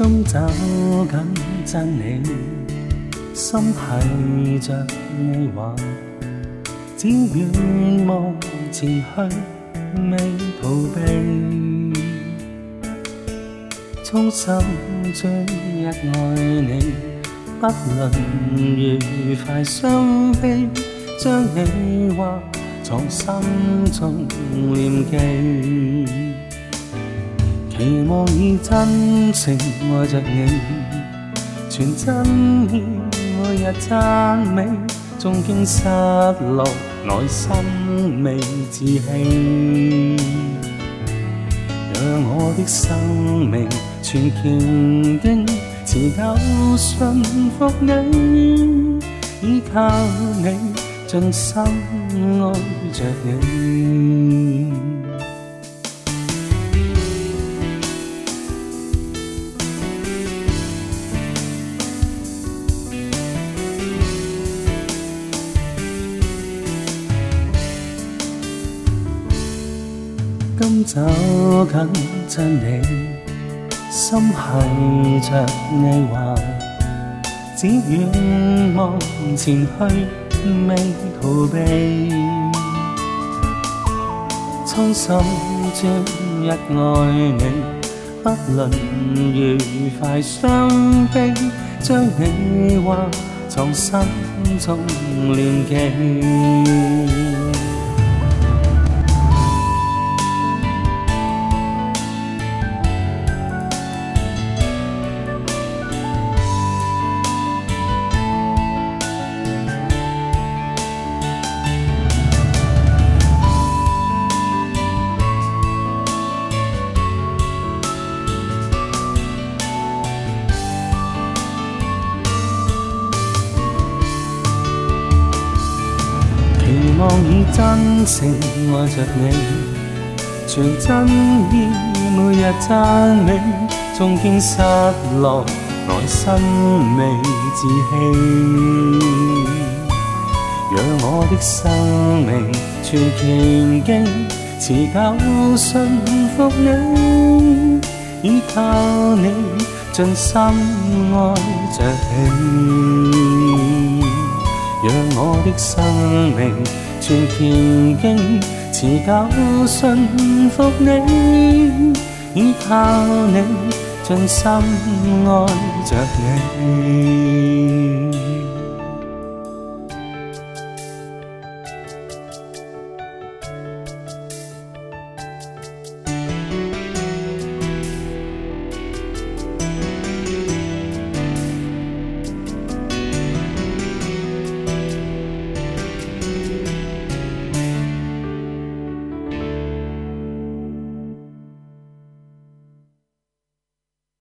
今走紧真理，心系着你话，只愿望前去，未逃避。衷心追一爱你，不论愉快伤悲，将你话藏心中念记。期望以真情爱着你，全真意每日赞美，纵经失落，内心未自弃。让我的生命全虔敬，持久信服你，依靠你，尽心爱着你。今走近真你，心系着你话，只愿望前去，未逃避。衷心专一爱你，不论愉快伤悲，将你话藏心中念记。望以真情爱着你，全真意每日赞美，纵经失落，内心未自弃。让我的生命全虔敬，持久信服你，依靠你，尽心爱着你。让我的生命全虔敬，持久信服你，依靠你，尽心爱着你。